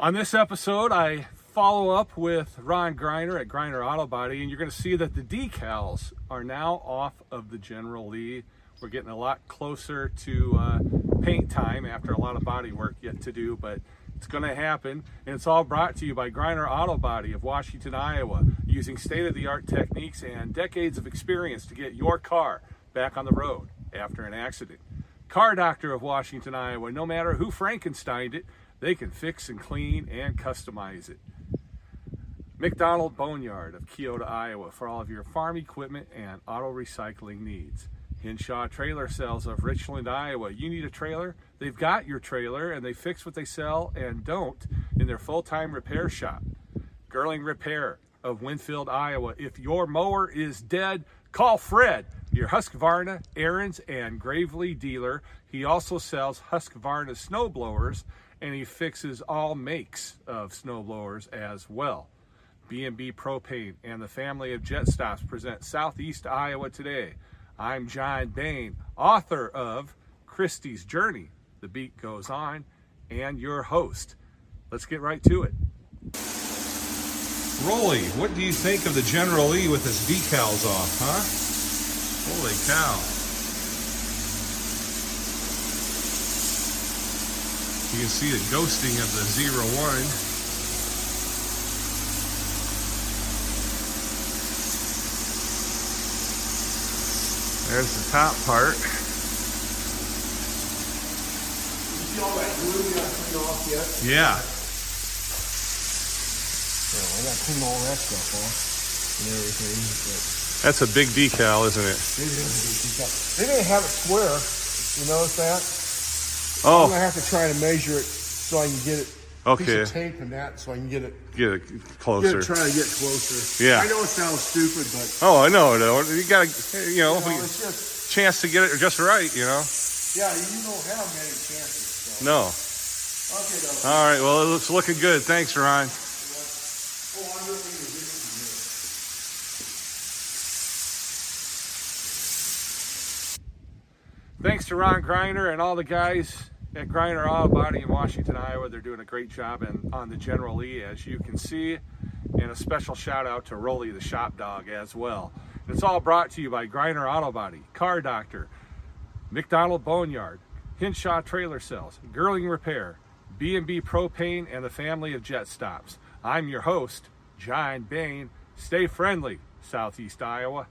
On this episode, I follow up with Ron Greiner at Greiner Auto Body, and you're going to see that the decals are now off of the General Lee. We're getting a lot closer to uh, paint time after a lot of body work yet to do, but it's going to happen. And it's all brought to you by Greiner Auto Body of Washington, Iowa, using state of the art techniques and decades of experience to get your car back on the road after an accident. Car Doctor of Washington, Iowa, no matter who Frankensteined it, they can fix and clean and customize it. McDonald Boneyard of Keota, Iowa for all of your farm equipment and auto recycling needs. Hinshaw Trailer Sales of Richland, Iowa. You need a trailer? They've got your trailer and they fix what they sell and don't in their full-time repair shop. Girling Repair of Winfield, Iowa. If your mower is dead, call Fred, your Husqvarna, Ariens, and Gravely dealer. He also sells Husqvarna snow blowers and he fixes all makes of snow blowers as well. B&B Propane and the family of Jet Stops present Southeast Iowa Today. I'm John Bain, author of Christie's Journey, The Beat Goes On, and your host. Let's get right to it. Rolly, what do you think of the General Lee with his decals off, huh? Holy cow. You can see the ghosting of the Zero One. There's the top part. You see all that glue gotta off yet? Yeah. I gotta clean all that stuff off and everything. That's a big decal, isn't it? they didn't, they didn't have it square. You notice that? Oh, I'm gonna have to try to measure it so I can get it. Okay. Piece of tape and that, so I can get it. get it Get closer. it try to get closer. Yeah. I know it sounds stupid, but Oh, I know. no, You gotta, you know, you know, it's just chance to get it just right, you know? yeah. You don't have many chances. So. No. Okay, though. All right, well, it looks looking good. Thanks, Ron. Oh, I'm looking at the video. Thanks to Ron Greiner and all the guys at Greiner Auto Body in Washington, Iowa. They're doing a great job and on the General Lee, as you can see. And a special shout out to Rolly, the shop dog, as well. It's all brought to you by Greiner Auto Body, Car Doctor, McDonald Boneyard, Hinshaw Trailer Sales, Girling Repair, B&B Propane, and the family of Jet Stops. I'm your host, John Bain. Stay friendly, Southeast Iowa.